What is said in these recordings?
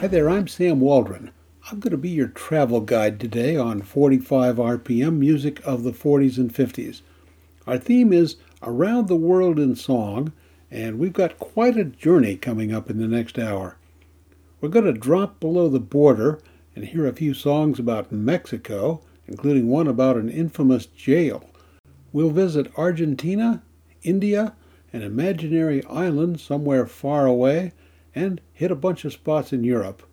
Hi there, I'm Sam Waldron. I'm going to be your travel guide today on 45 RPM music of the 40s and 50s. Our theme is Around the World in Song, and we've got quite a journey coming up in the next hour. We're going to drop below the border and hear a few songs about Mexico, including one about an infamous jail. We'll visit Argentina, India, an imaginary island somewhere far away, and hit a bunch of spots in Europe.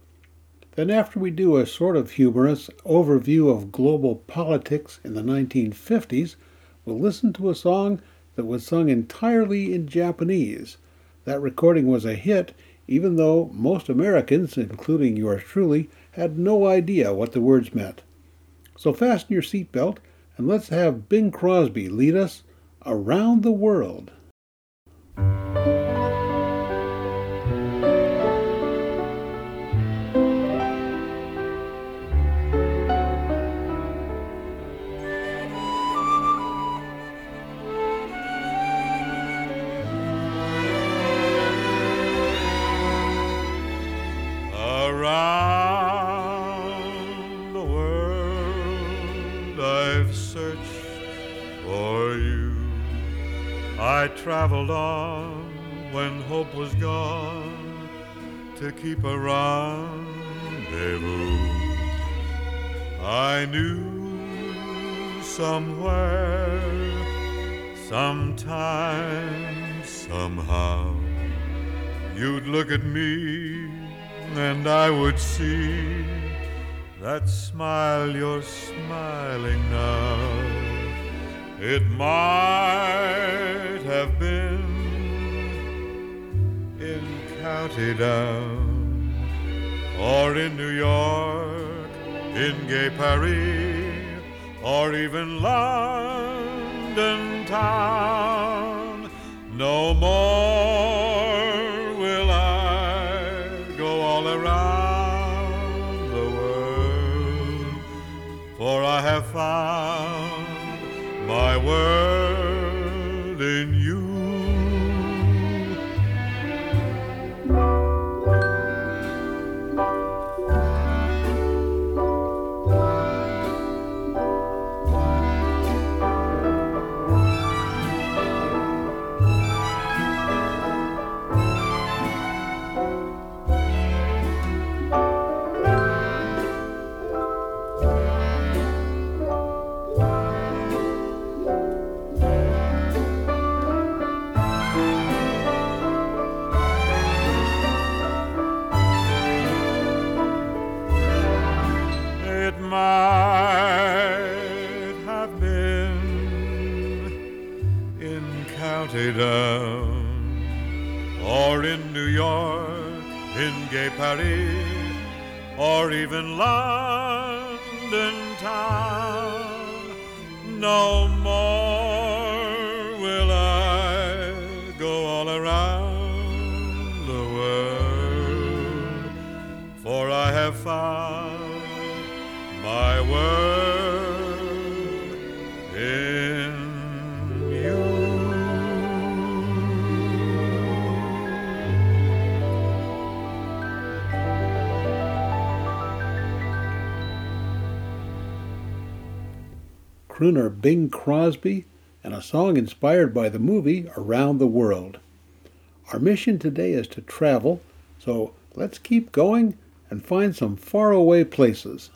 Then, after we do a sort of humorous overview of global politics in the 1950s, we'll listen to a song that was sung entirely in Japanese. That recording was a hit, even though most Americans, including yours truly, had no idea what the words meant. So fasten your seatbelt and let's have Bing Crosby lead us around the world. Traveled on when hope was gone to keep a rendezvous. I knew somewhere, sometime, somehow, you'd look at me and I would see that smile you're smiling now it might have been County Down or in New York, in gay Paris, or even London town. No more will I go all around the world, for I have found gay Paris or even London town. No more will I go all around the world, for I have found my world. Crooner Bing Crosby, and a song inspired by the movie Around the World. Our mission today is to travel, so let's keep going and find some faraway places.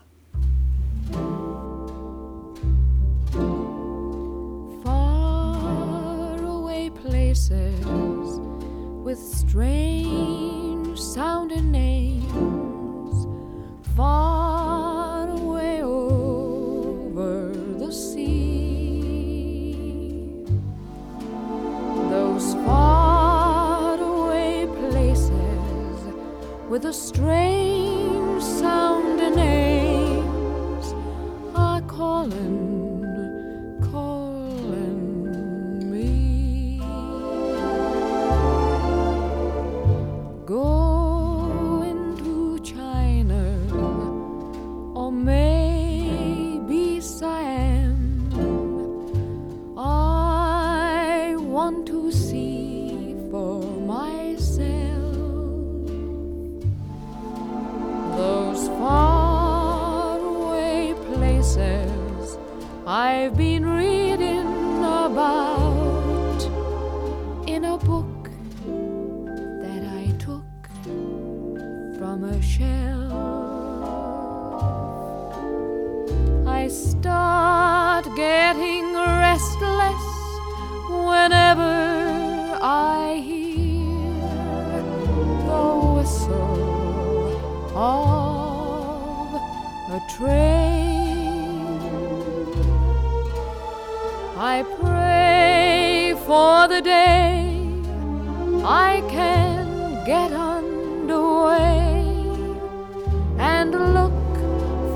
Faraway places with strange sounding names. Far with a strange from a shelf. I start getting restless whenever I hear the whistle of a train. I pray for the day I can get underway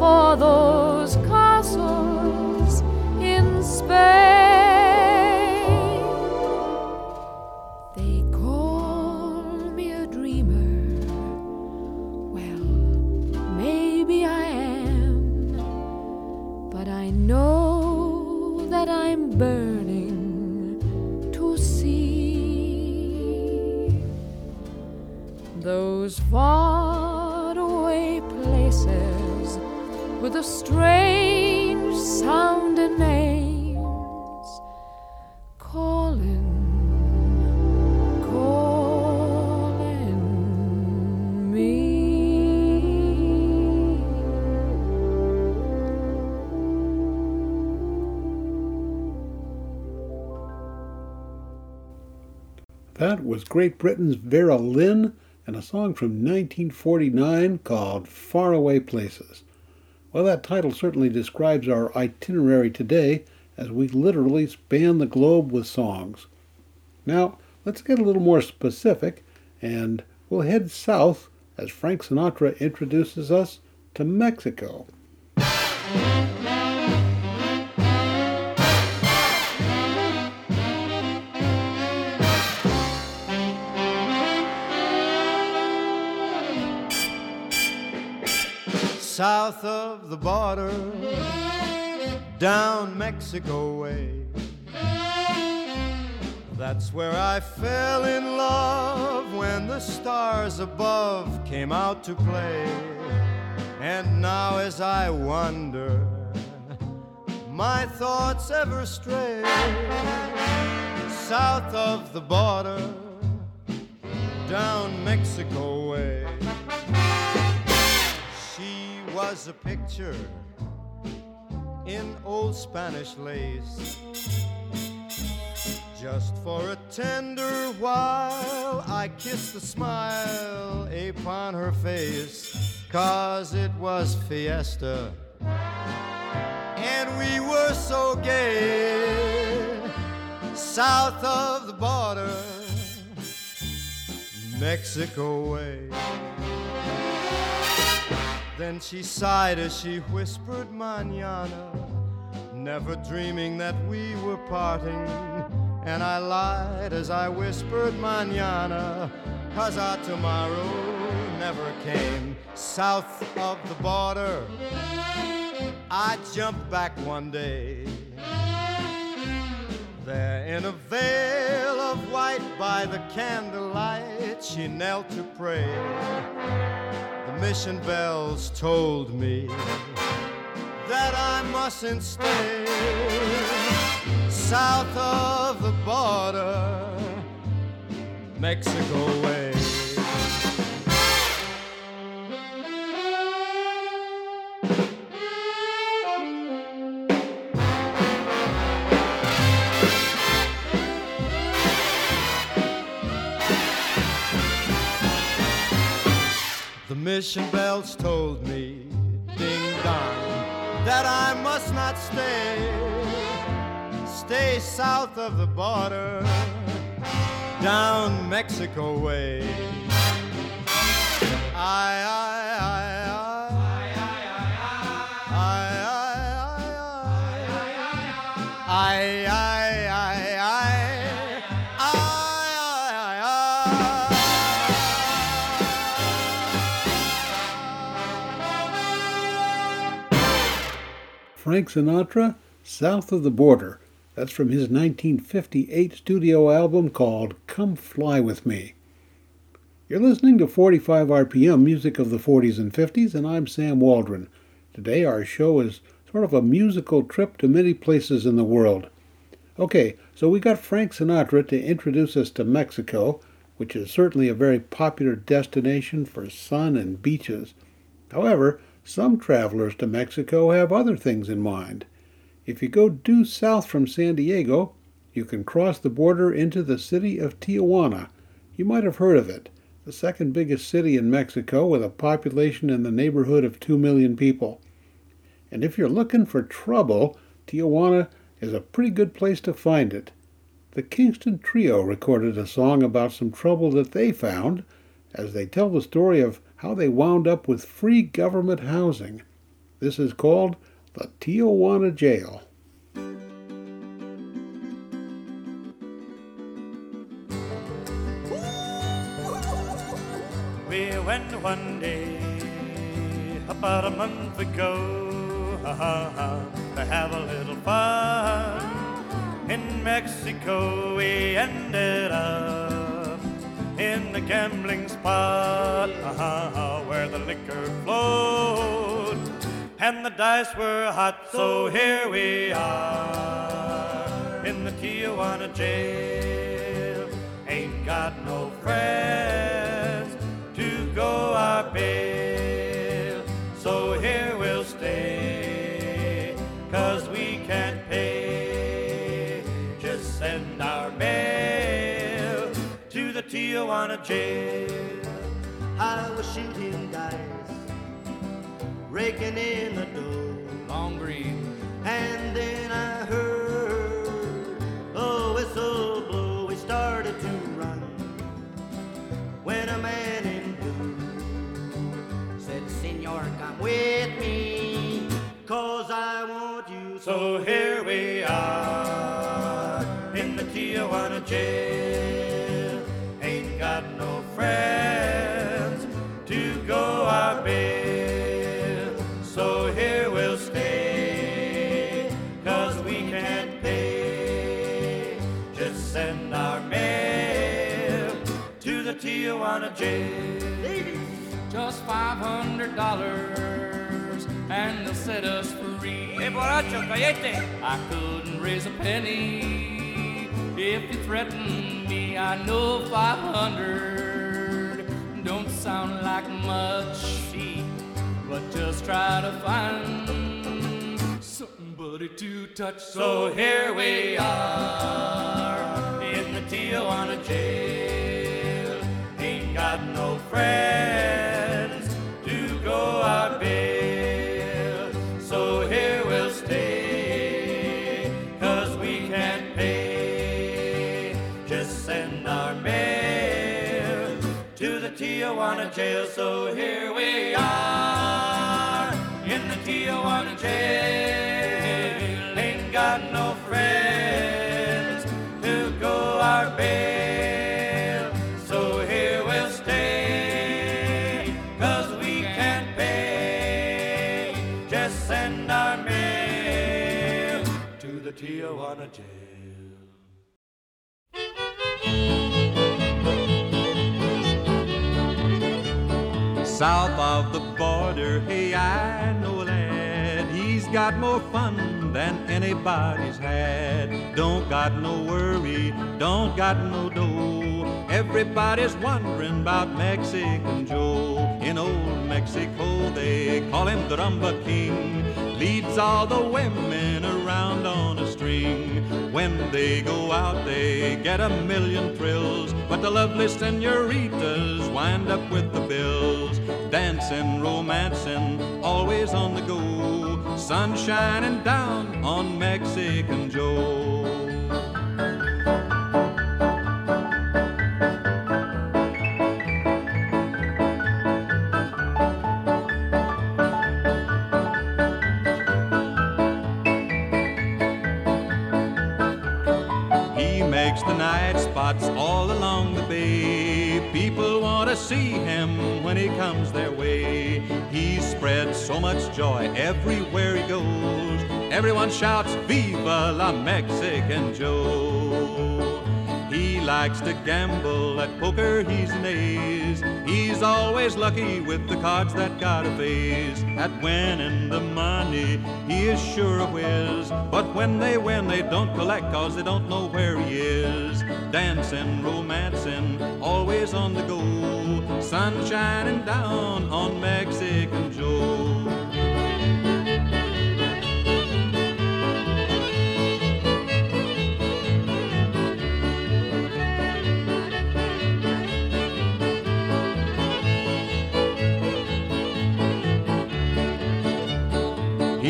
for those strange sounding names calling, calling me. That was Great Britain's Vera Lynn and a song from 1949 called Faraway Places. Well, that title certainly describes our itinerary today as we literally span the globe with songs. Now, let's get a little more specific and we'll head south as Frank Sinatra introduces us to Mexico. South of the border, down Mexico way. That's where I fell in love when the stars above came out to play. And now, as I wander, my thoughts ever stray south of the border, down Mexico way. Was a picture in old Spanish lace. Just for a tender while, I kissed the smile upon her face, cause it was fiesta. And we were so gay, south of the border, Mexico way. Then she sighed as she whispered, Manana, never dreaming that we were parting. And I lied as I whispered, Manana, cause our tomorrow never came. South of the border, I jumped back one day. There in a veil of white by the candlelight, she knelt to pray. Mission bells told me that I mustn't stay south of the border, Mexico way. Mission bells told me, ding dong, that I must not stay. Stay south of the border, down Mexico way. I, Frank Sinatra, South of the Border. That's from his 1958 studio album called Come Fly With Me. You're listening to 45 RPM, music of the 40s and 50s, and I'm Sam Waldron. Today our show is sort of a musical trip to many places in the world. Okay, so we got Frank Sinatra to introduce us to Mexico, which is certainly a very popular destination for sun and beaches. However, some travelers to Mexico have other things in mind. If you go due south from San Diego, you can cross the border into the city of Tijuana. You might have heard of it, the second biggest city in Mexico with a population in the neighborhood of 2 million people. And if you're looking for trouble, Tijuana is a pretty good place to find it. The Kingston Trio recorded a song about some trouble that they found as they tell the story of how they wound up with free government housing. This is called the Tijuana Jail. We went one day about a month ago to have a little fun in Mexico. We ended up in the gambling spot uh-huh, where the liquor flowed and the dice were hot. So here we are in the Tijuana jail. Ain't got no friends to go our bail. The Tijuana jail. I was shooting dice, raking in the dough. Long green. And then I heard oh, a whistle blow. We started to run when a man in blue said, Senor, come with me, cause I want you. So here we are in the Tijuana jail. Tijuana jail. Just five hundred dollars and they'll set us free. Hey, borracho, cállate. I couldn't raise a penny if you threatened me. I know five hundred don't sound like much, but just try to find somebody to touch. So here we are in the Tijuana jail. Tijuana jail. So here we are in the Tijuana jail. South of the border, hey, I know a lad. He's got more fun than anybody's had. Don't got no worry, don't got no dough. Everybody's wondering about Mexican Joe. In old Mexico, they call him the Rumba King. Leads all the women around on a string. When they go out, they get a million thrills. But the lovely senoritas wind up with the bills. Dancing, romancing, always on the go. Sun shining down on Mexican Joe. He makes the night spots all along to see him when he comes their way. He spreads so much joy everywhere he goes. Everyone shouts, Viva la Mexican Joe. He likes to gamble at poker, he's an ace. He's always lucky with the cards that got a face. At winning the money, he is sure a whiz. But when they win, they don't collect cause they don't know where he is. Dancing, romancing, always on the go. Sun shining down on Mexican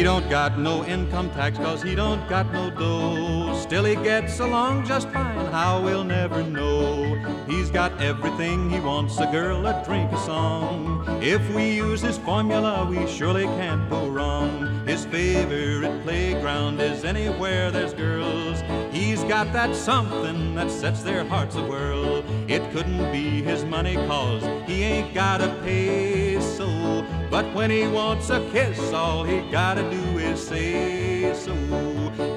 He don't got no income tax cause he don't got no dough. Still he gets along just fine, how we'll never know. He's got everything he wants, a girl, a drink, a song. If we use his formula, we surely can't go wrong. His favorite playground is anywhere there's girls. He's got that something that sets their hearts a whirl. It couldn't be his money cause he ain't got a peso. But when he wants a kiss, all he gotta do is say so.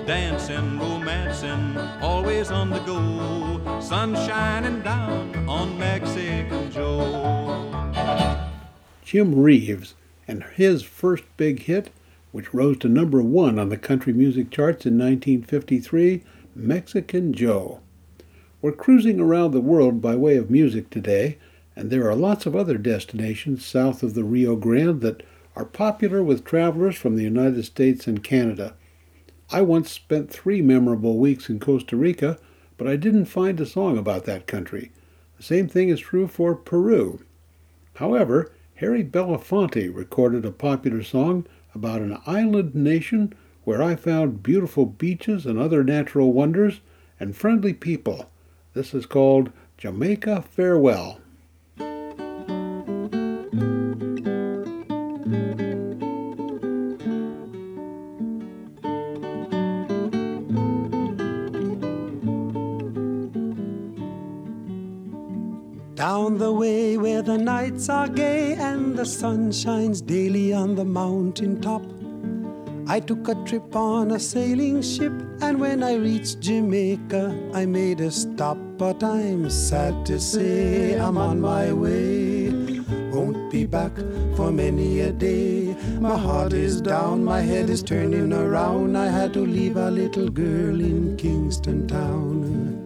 Dancing, romancing, always on the go. Sun shining down on Mexican Joe. Jim Reeves and his first big hit, which rose to number one on the country music charts in 1953, Mexican Joe. We're cruising around the world by way of music today, and there are lots of other destinations south of the Rio Grande that are popular with travelers from the United States and Canada. I once spent three memorable weeks in Costa Rica, but I didn't find a song about that country. The same thing is true for Peru. However, Harry Belafonte recorded a popular song about an island nation where I found beautiful beaches and other natural wonders and friendly people. This is called Jamaica Farewell. Down the way where the nights are gay and the sun shines daily on the mountain top. I took a trip on a sailing ship, and when I reached Jamaica, I made a stop. But I'm sad to say I'm on my way. Won't be back for many a day. My heart is down, my head is turning around. I had to leave a little girl in Kingston Town.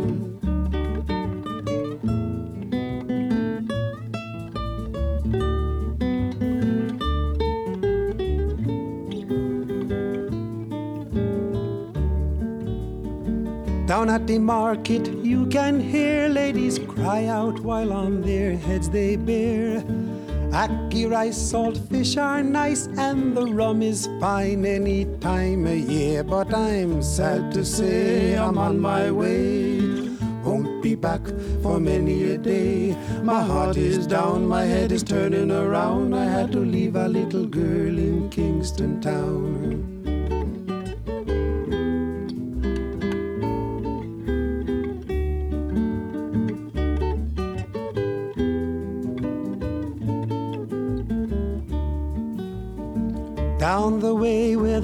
Down at the market, you can hear ladies cry out while on their heads they bear. Ackee rice, salt fish are nice, and the rum is fine any time of year. But I'm sad to say I'm on my way. Won't be back for many a day. My heart is down, my head is turning around. I had to leave a little girl in Kingston Town.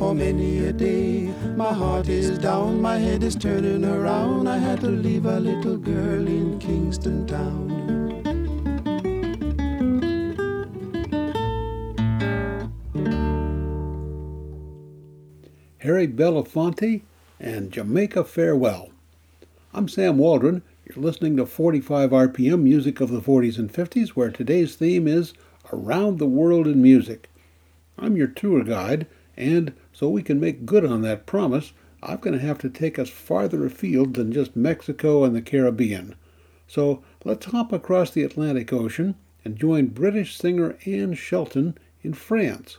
for many a day. My heart is down, my head is turning around. I had to leave a little girl in Kingston town. Harry Belafonte and Jamaica Farewell. I'm Sam Waldron. You're listening to 45 RPM music of the 40s and 50s, where today's theme is Around the World in Music. I'm your tour guide, and so we can make good on that promise, I'm going to have to take us farther afield than just Mexico and the Caribbean. So let's hop across the Atlantic Ocean and join British singer Anne Shelton in France.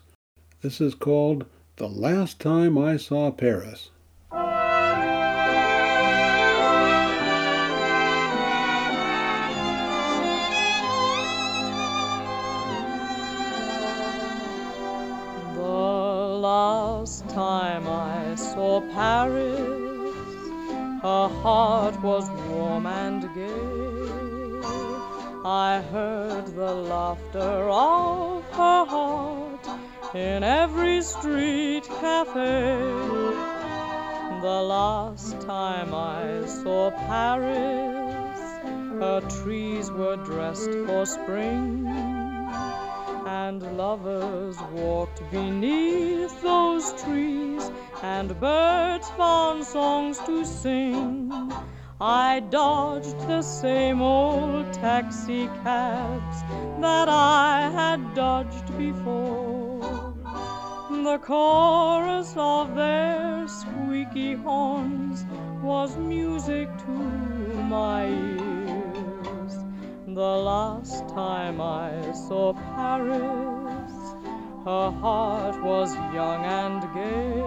This is called the last time I saw Paris. Saw Paris, her heart was warm and gay. I heard the laughter of her heart in every street cafe. The last time I saw Paris, her trees were dressed for spring, and lovers walked beneath those trees, and birds found songs to sing. I dodged the same old taxi cabs that I had dodged before the chorus of their squeaky horns was music to my ears. The last time I saw Paris, her heart was young and gay.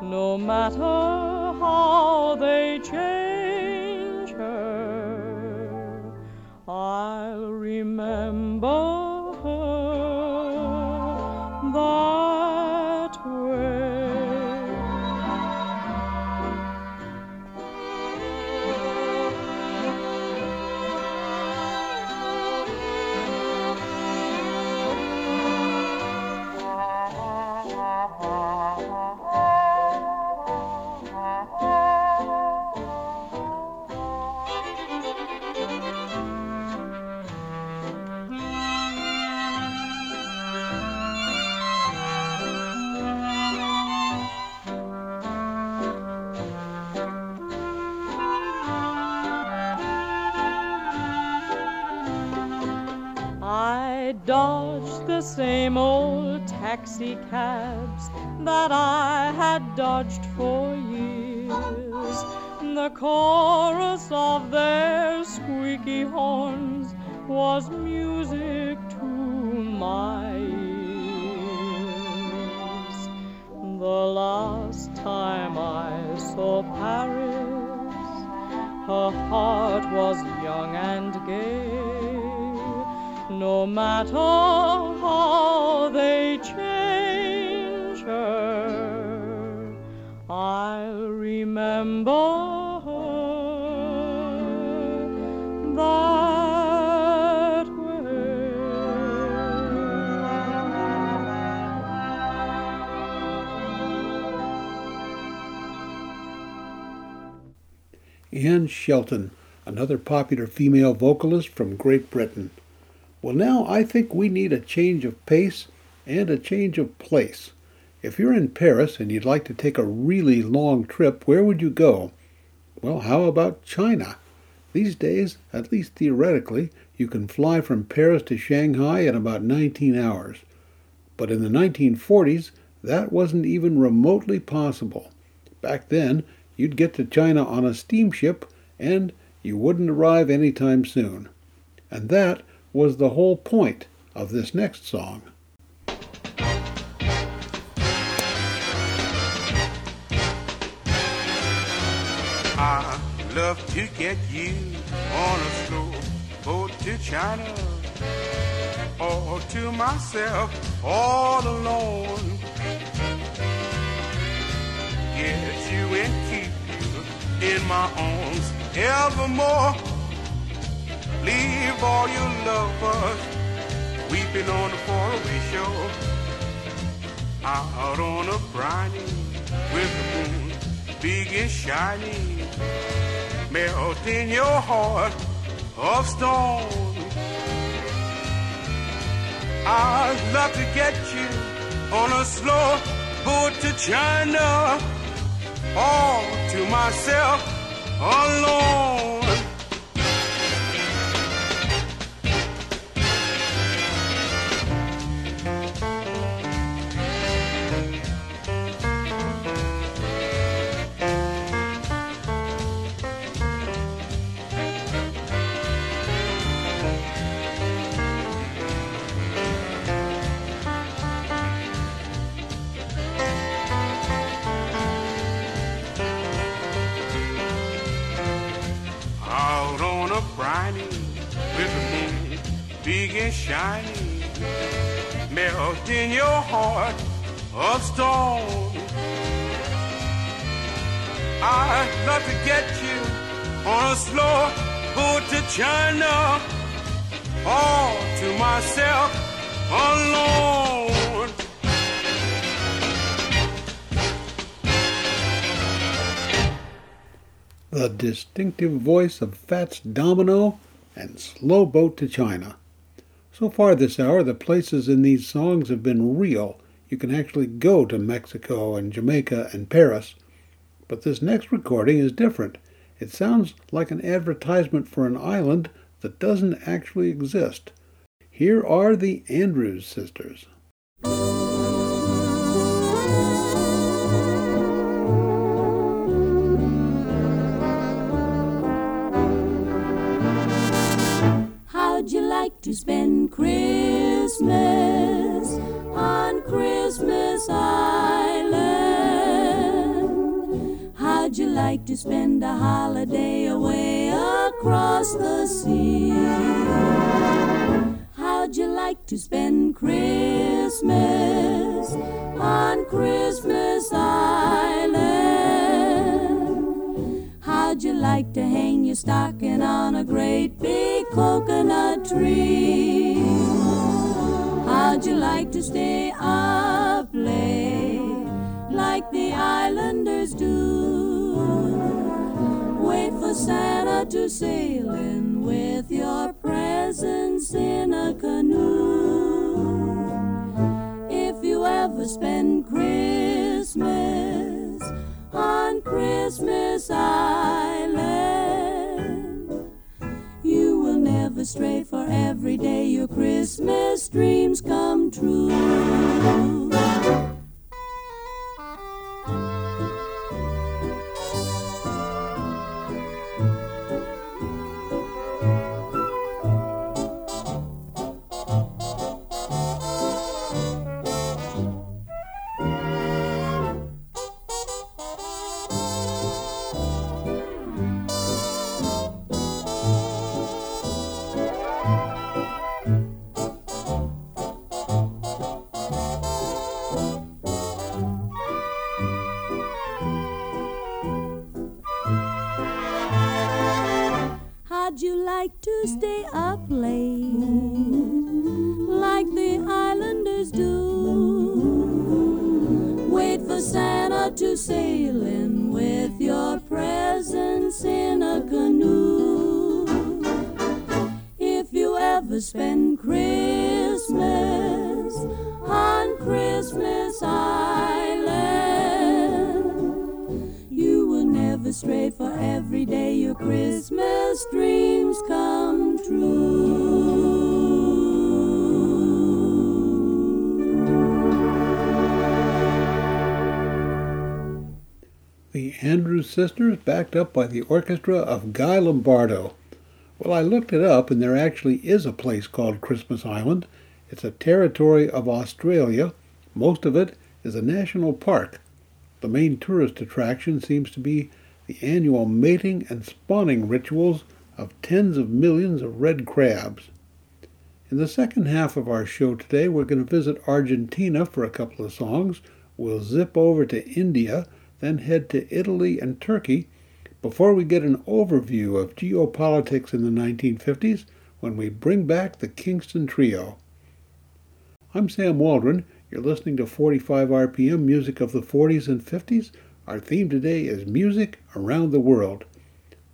No matter how they change her, I'll remember. Same old taxi cabs that I had dodged for years. The chorus of their squeaky horns was music to my ears. The last time I saw Paris, her heart was young and gay no matter how they change her, I'll remember that way. Anne Shelton, another popular female vocalist from Great Britain. Well, now I think we need a change of pace and a change of place. If you're in Paris and you'd like to take a really long trip, where would you go? Well, how about China? These days, at least theoretically, you can fly from Paris to Shanghai in about 19 hours. But in the 1940s, that wasn't even remotely possible. Back then, you'd get to China on a steamship and you wouldn't arrive anytime soon. And that was the whole point of this next song. I love to get you on a slow boat to China or to myself all alone. get you and keep you in my arms evermore. Leave all your lovers weeping on the faraway shore. Out on a briny with the moon big and shiny, melt in your heart of stone. I'd love to get you on a slow boat to China, all to myself alone. Your heart of stone. I'd love to get you on a slow boat to China, all to myself alone. The distinctive voice of Fats Domino and Slow Boat to China. So far this hour, the places in these songs have been real. You can actually go to Mexico and Jamaica and Paris. But this next recording is different. It sounds like an advertisement for an island that doesn't actually exist. Here are the Andrews sisters. How'd you like to spend Christmas on Christmas Island? How'd you like to spend a holiday away across the sea? How'd you like to spend Christmas on Christmas Island? How'd you like to hang your stocking on a great big coconut tree? How'd you like to stay up late like the islanders do? Wait for Santa to sail in with your presents in a canoe. If you ever spend Christmas on Christmas Island, stray, for every day your Christmas dreams come true. Andrews Sisters, backed up by the orchestra of Guy Lombardo. Well, I looked it up, and there actually is a place called Christmas Island. It's a territory of Australia. Most of it is a national park. The main tourist attraction seems to be the annual mating and spawning rituals of tens of millions of red crabs. In the second half of our show today, we're going to visit Argentina for a couple of songs. We'll zip over to India then head to Italy and Turkey before we get an overview of geopolitics in the 1950s when we bring back the Kingston Trio. I'm Sam Waldron. You're listening to 45 RPM music of the 40s and 50s. Our theme today is music around the world.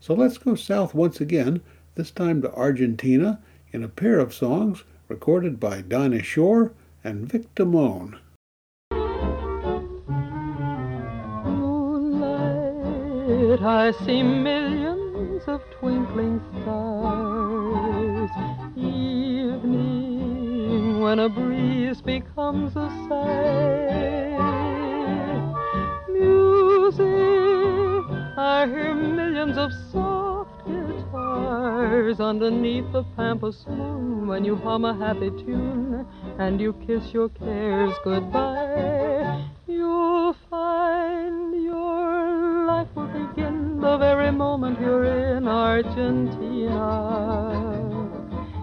So let's go south once again, this time to Argentina, in a pair of songs recorded by Dinah Shore and Vic Damone. Moonlight, I see millions of twinkling stars. Evening, when a breeze becomes a sigh. Music, I hear millions of soft guitars underneath the pampas moon when you hum a happy tune and you kiss your cares goodbye. You'll find your life will begin the very moment you're in Argentina.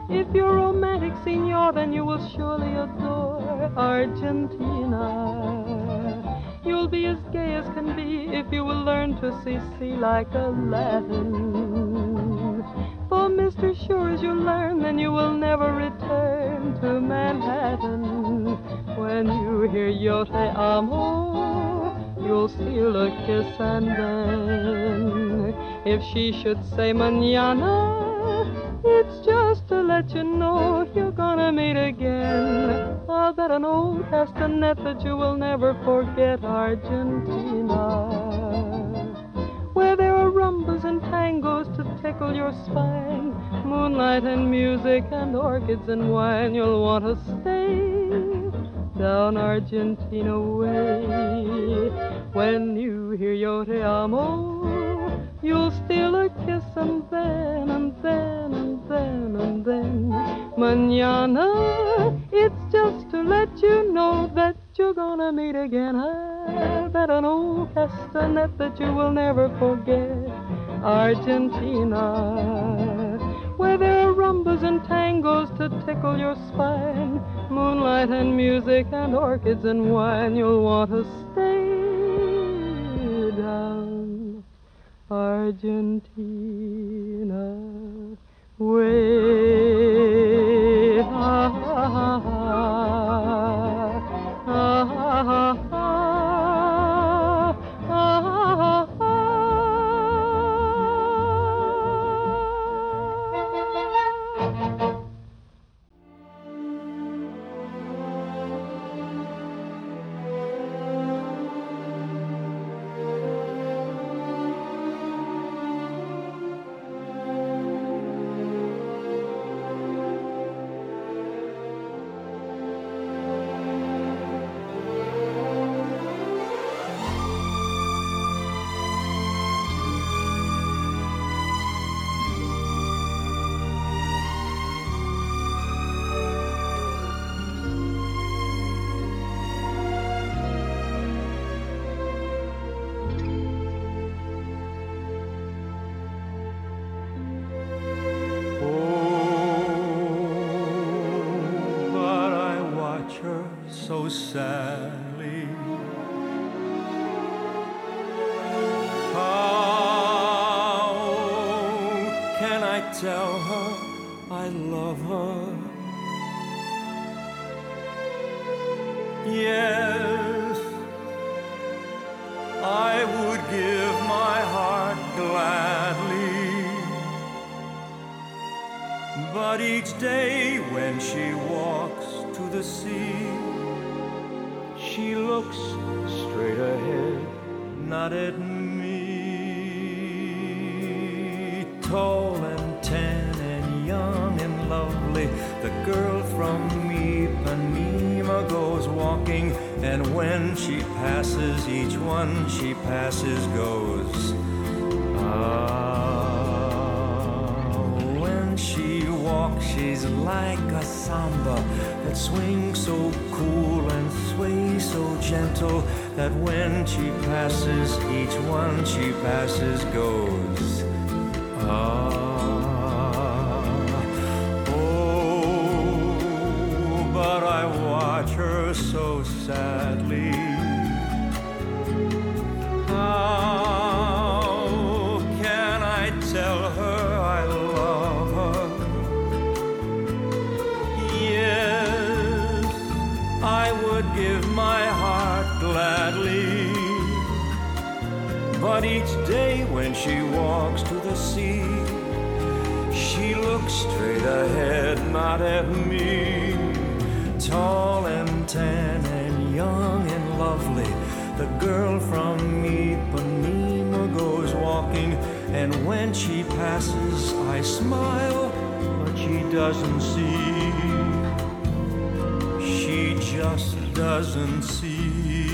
If you're romantic, senor, then you will surely adore Argentina. You'll be as gay as can be if you will learn to see sea like a Latin. For Mr. Sure as you learn, then you will never return to Manhattan. When you hear Yo te amo, you'll steal a kiss and then if she should say manana, it's just to let you know you're gonna meet again. I'll bet an old castanet that you will never forget Argentina. Where there are rumbas and tangos to tickle your spine, moonlight and music and orchids and wine, you'll want to stay down Argentina way. When you hear Yo te amo, you'll steal a kiss and then, and then, and then, and then, manana, it's just to let you know that you're gonna meet again. Bet an old castanet that you will never forget Argentina. Where there are rumbas and tangos to tickle your spine, moonlight and music and orchids and wine, you'll want to stay down. Argentina way. Ah, ah, ah, so sadly. How can I tell her I love her? Each one she passes goes. Ah, when she walks, she's like a samba that swings so cool and sways so gentle that when she passes, each one she passes goes. The girl from Ipanema goes walking, and when she passes, I smile, but she doesn't see. She just doesn't see.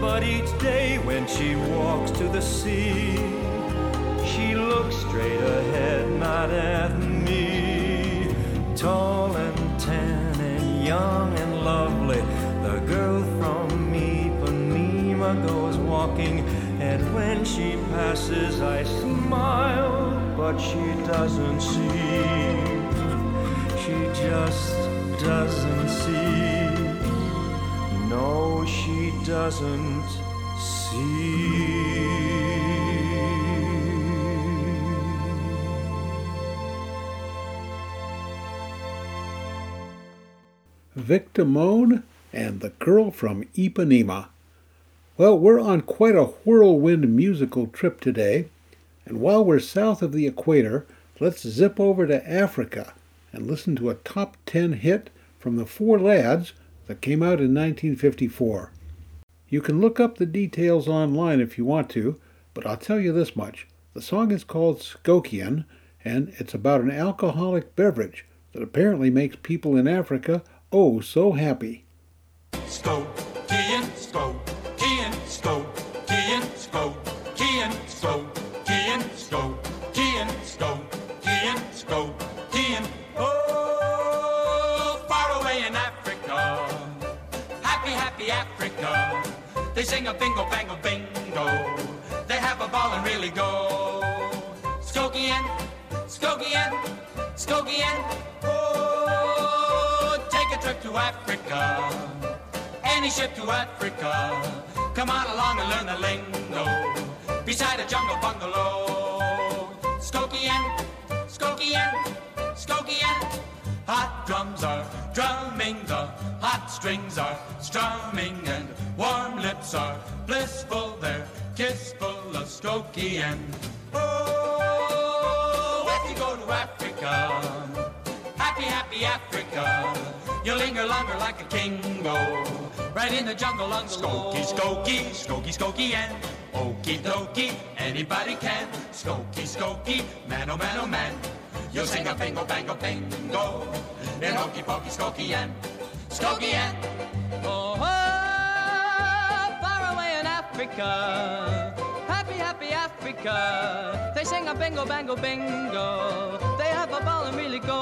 But each day when she walks to the sea, she looks straight ahead, not at me. Tall and tan and young and lovely, the girl from Ipanema goes walking. And when she passes, I smile, but she doesn't see. She just doesn't see. No, she doesn't see. Victimone and the Girl from Ipanema. Well, we're on quite a whirlwind musical trip today, and while we're south of the equator, let's zip over to Africa and listen to a top 10 hit from the Four Lads that came out in 1954. You can look up the details online if you want to, but I'll tell you this much. The song is called Skokiaan, and it's about an alcoholic beverage that apparently makes people in Africa oh so happy. Sing a bingo, bango, bingo. They have a ball and really go. Skokiaan, Skokiaan, Skokiaan. Oh, take a trip to Africa any ship to Africa. Come on along and learn the lingo. Beside a jungle bungalow. Skokiaan, Skokiaan, Skokiaan. Hot drums are drumming, the hot strings are strumming, and are blissful. They're kissful of Skokiaan. Oh, if you go to Africa, happy, happy Africa. you'll linger longer like a kingo, right in the jungle on Skokie, skokie, skokie, skokie, and okie dokie, anybody can. Skokie, skokie, man, oh man, oh man. You'll sing a bingo, bango, bingo, in hokey pokey, skokie, and skokie, and. Oh, Africa, happy, happy Africa. They sing a bingo, bango, bingo. They have a ball and really go.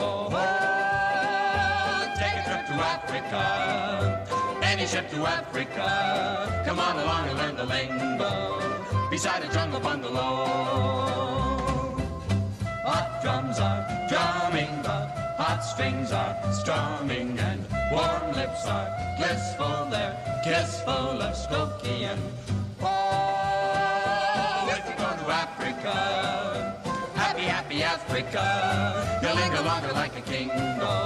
Oh, oh, Take a trip to Africa. Any ship to Africa. Come on along and learn the lingo. Beside a jungle bungalow. Hot drums are hot strings are strumming, and warm lips are blissful. They're kissful of Skokie and Oh, if you go to Africa, happy, happy Africa, you'll linger longer like a kingo,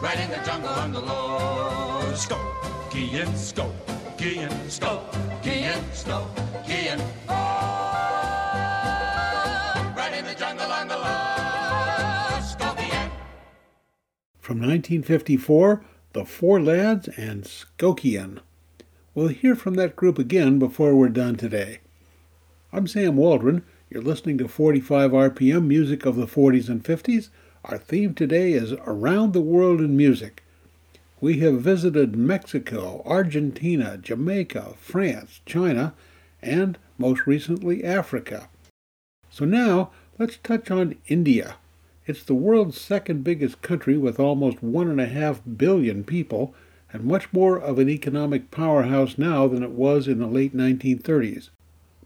right in the jungle on the low. Skokie and Skokie and Skokie and Skokie and From 1954, The Four Lads and Skokiaan. We'll hear from that group again before we're done today. I'm Sam Waldron. You're listening to 45 RPM music of the 40s and 50s. Our theme today is Around the World in Music. We have visited Mexico, Argentina, Jamaica, France, China, and most recently Africa. So now let's touch on India. It's the world's second biggest country with almost one and a half billion people and much more of an economic powerhouse now than it was in the late 1930s.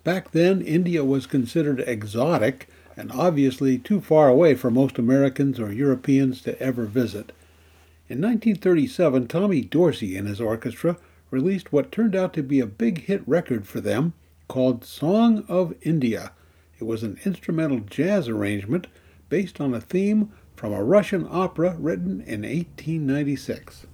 Back then, India was considered exotic and obviously too far away for most Americans or Europeans to ever visit. In 1937, Tommy Dorsey and his orchestra released what turned out to be a big hit record for them called Song of India. It was an instrumental jazz arrangement based on a theme from a Russian opera written in 1896.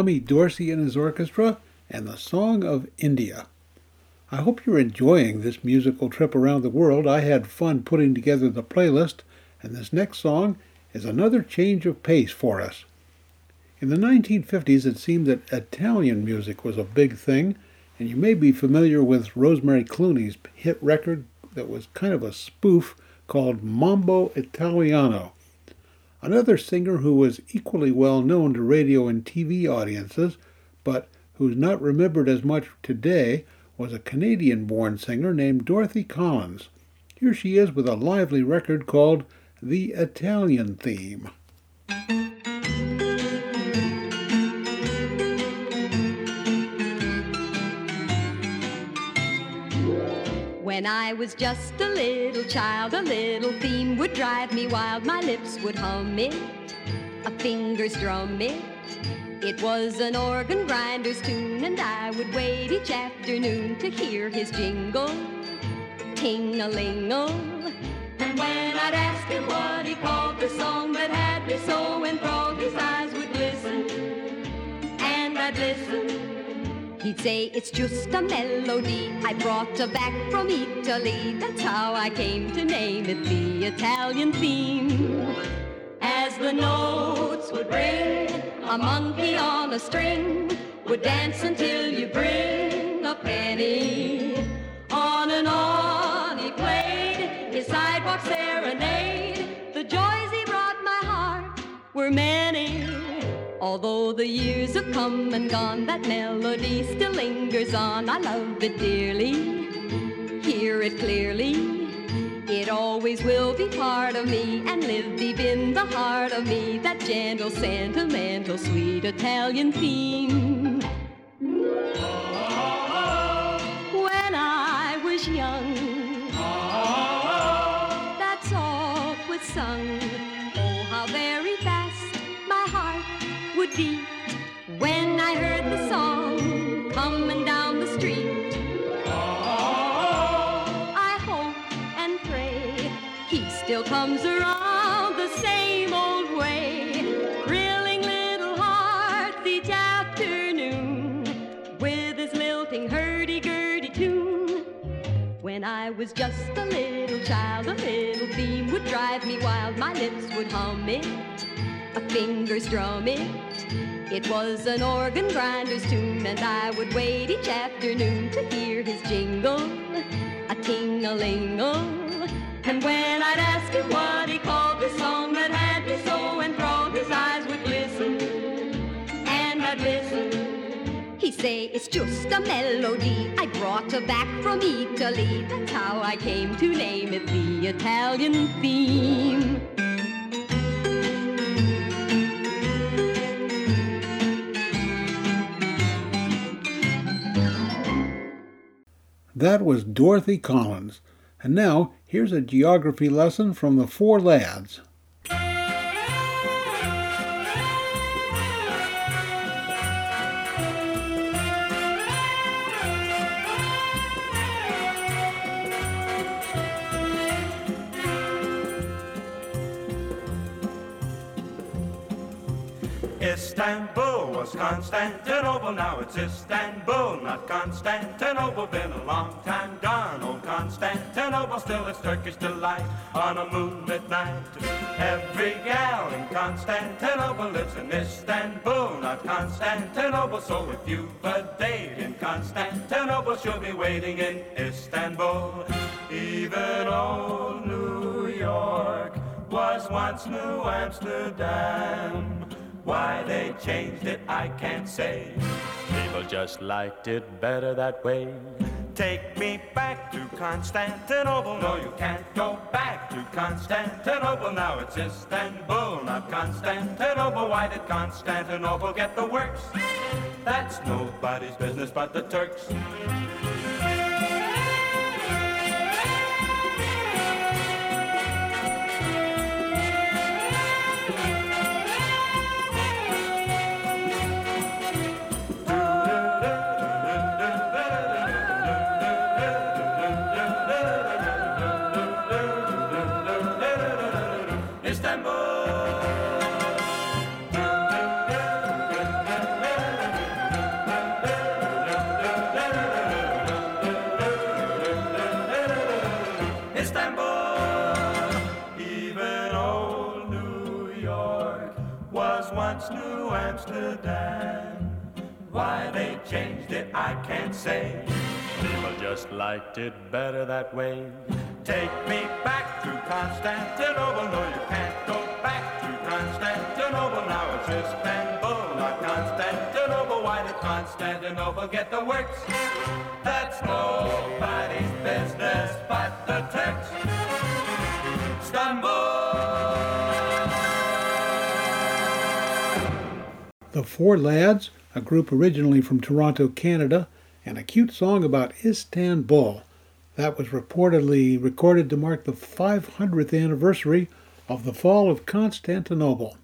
Tommy Dorsey and his orchestra, and the Song of India. I hope you're enjoying this musical trip around the world. I had fun putting together the playlist, and this next song is another change of pace for us. In the 1950s, it seemed that Italian music was a big thing, and you may be familiar with Rosemary Clooney's hit record that was kind of a spoof called Mambo Italiano. Another singer who was equally well known to radio and TV audiences, but who's not remembered as much today, was a Canadian born singer named Dorothy Collins. Here she is with a lively record called The Italian Theme. When I was just a little child, a little theme would drive me wild. My lips would hum it, a fingers drum it. It was an organ grinder's tune, and I would wait each afternoon to hear his jingle, ting-a-ling-o. And when I'd ask him what he called the song that had me so enthralled, his He'd say it's just a melody I brought her back from Italy. That's how I came to name it the Italian theme. As the notes would ring, a monkey on a string would dance until you bring a penny. On and on he played his sidewalk serenade. The joys he brought my heart were many. Although the years have come and gone, that melody still lingers on. I love it dearly, hear it clearly. It always will be part of me and live deep in the heart of me. That gentle, sentimental, sweet Italian theme. When I was young, that's all was sung. Beat when I heard the song coming down the street. I hope and pray he still comes around the same old way, thrilling little hearts each afternoon with his lilting hurdy-gurdy tune. When I was just a little child, a little theme would drive me wild. My lips would hum it, a fingers drum it. It was an organ grinder's tune, and I would wait each afternoon to hear his jingle, a ting-a-ling-o. And when I'd ask him what he called the song that had me so enthralled, his eyes would glisten, and I'd listen. He'd say it's just a melody I brought her back from Italy. That's how I came to name it the Italian theme. That was Dorothy Collins. And now, here's a geography lesson from the Four Lads. Istanbul was Constantinople, now it's Istanbul, not Constantinople. Been a long time gone, old Constantinople, still it's Turkish delight on a moonlit night. Every gal in Constantinople lives in Istanbul, not Constantinople. So if you've a date in Constantinople, she'll be waiting in Istanbul. Even old New York was once New Amsterdam. Why they changed it, I can't say. People just liked it better that way. Take me back to Constantinople. No, you can't go back to Constantinople. Now it's Istanbul, not Constantinople. Why did Constantinople get the works? That's nobody's business but the Turks. Was once New Amsterdam. Why they changed it, I can't say. People just liked it better that way. Take me back to Constantinople. No, you can't go back to Constantinople. Now it's Istanbul, not Constantinople. Why did Constantinople get the works? That's nobody's business but the Turks. The Four Lads, a group originally from Toronto, Canada, and a cute song about Istanbul. That was reportedly recorded to mark the 500th anniversary of the fall of Constantinople.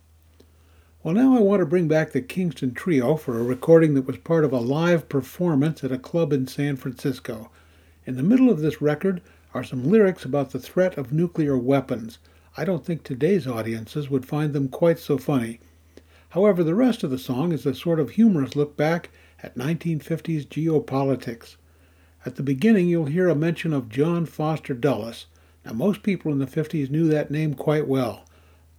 Well, now I want to bring back the Kingston Trio for a recording that was part of a live performance at a club in San Francisco. In the middle of this record are some lyrics about the threat of nuclear weapons. I don't think today's audiences would find them quite so funny. However, the rest of the song is a sort of humorous look back at 1950s geopolitics. At the beginning, you'll hear a mention of John Foster Dulles. Now, most people in the 50s knew that name quite well.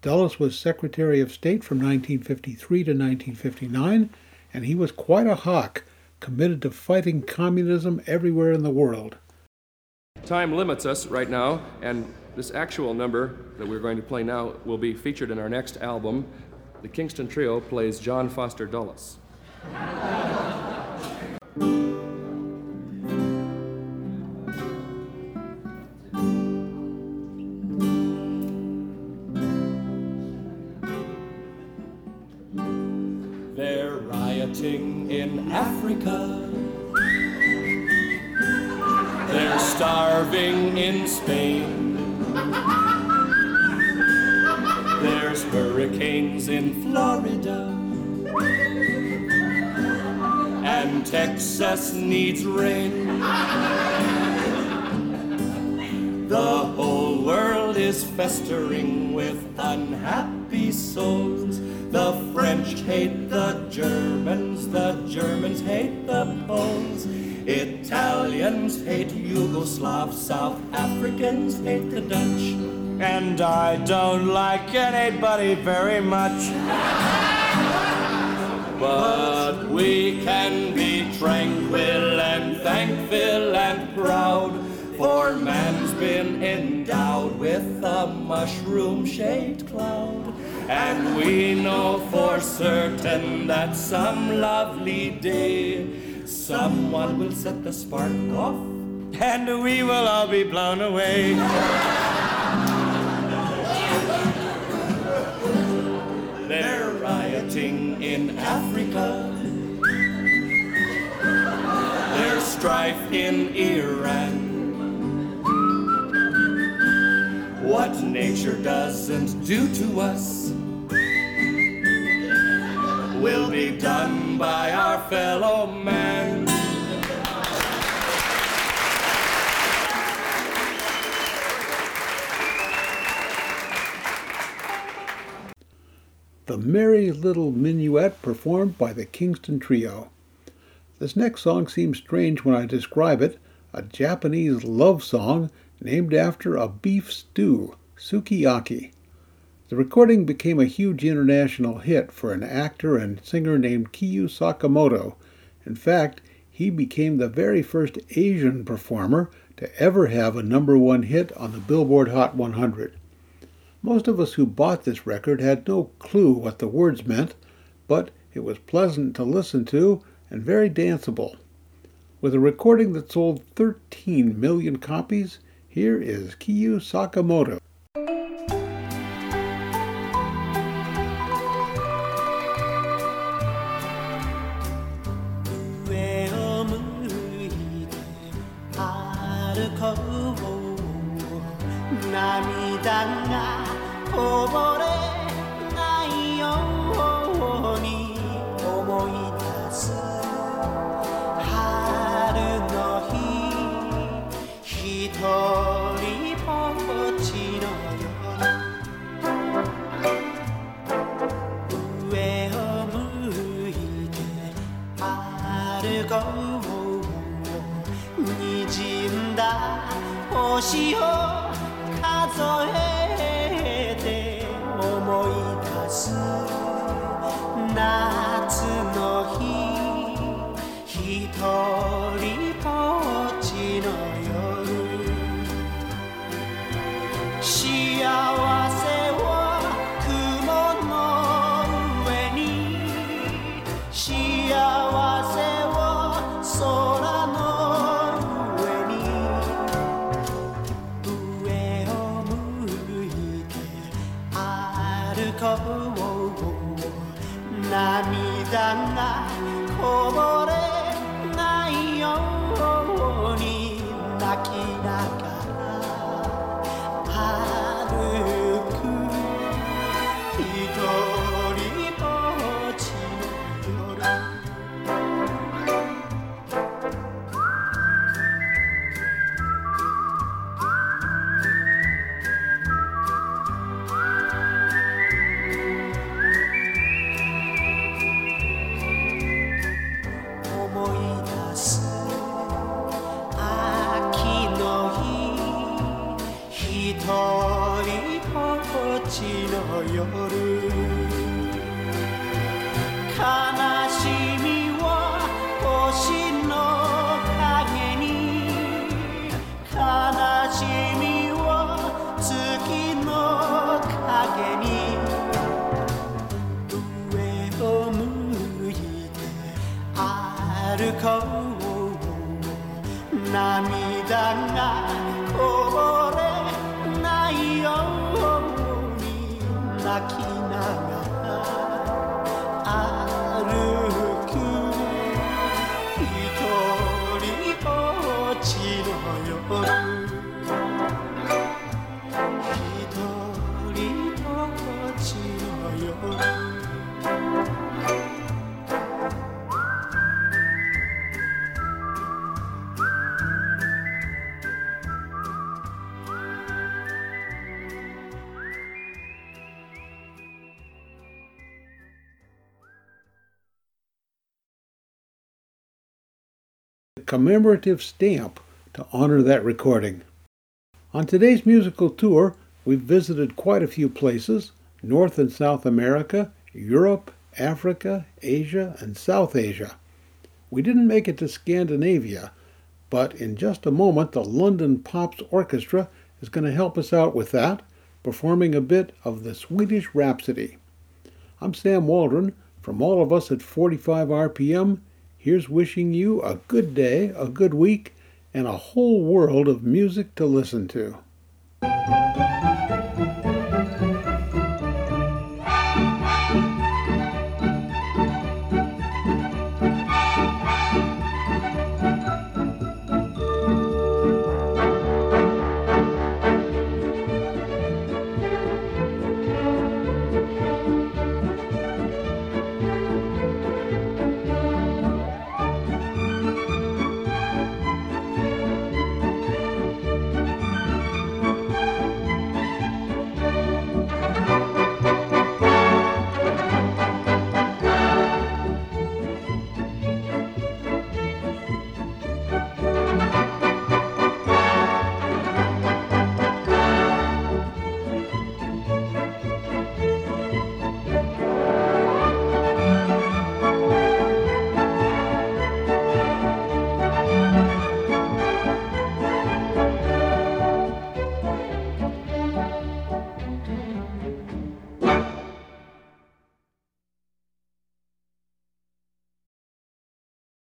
Dulles was Secretary of State from 1953 to 1959, and he was quite a hawk, committed to fighting communism everywhere in the world. Time limits us right now, and this actual number that we're going to play now will be featured in our next album. The Kingston Trio plays John Foster Dulles. They're rioting in Africa. They're starving in Spain. There's hurricanes in Florida. And Texas needs rain. The whole world is festering with unhappy souls. The French hate the Germans, the Germans hate the Poles. Italians hate Yugoslavs, South Africans hate the Dutch. And I don't like anybody very much. But we can be tranquil and thankful and proud. For man's been endowed with a mushroom shaped cloud. And we know for certain that some lovely day someone will set the spark off and we will all be blown away. They're rioting in Africa. There's strife in Iran. What nature doesn't do to us will be done by our fellow man. The Merry Little Minuet performed by the Kingston Trio. This next song seems strange when I describe it a Japanese love song named after a beef stew, sukiyaki. The recording became a huge international hit for an actor and singer named Kyu Sakamoto. In fact, he became the very first Asian performer to ever have a number one hit on the Billboard Hot 100. Most of us who bought this record had no clue what the words meant, but it was pleasant to listen to and very danceable. With a recording that sold 13 million copies, here is Kyu Sakamoto. こう涙がこぼれ commemorative stamp to honor that recording. On today's musical tour, we've visited quite a few places North and South America, Europe, Africa, Asia, and South Asia. We didn't make it to Scandinavia, but in just a moment, the London Pops Orchestra is going to help us out with that, performing a bit of the Swedish Rhapsody. I'm Sam Waldron. From all of us at 45 RPM, here's wishing you a good day, a good week, and a whole world of music to listen to.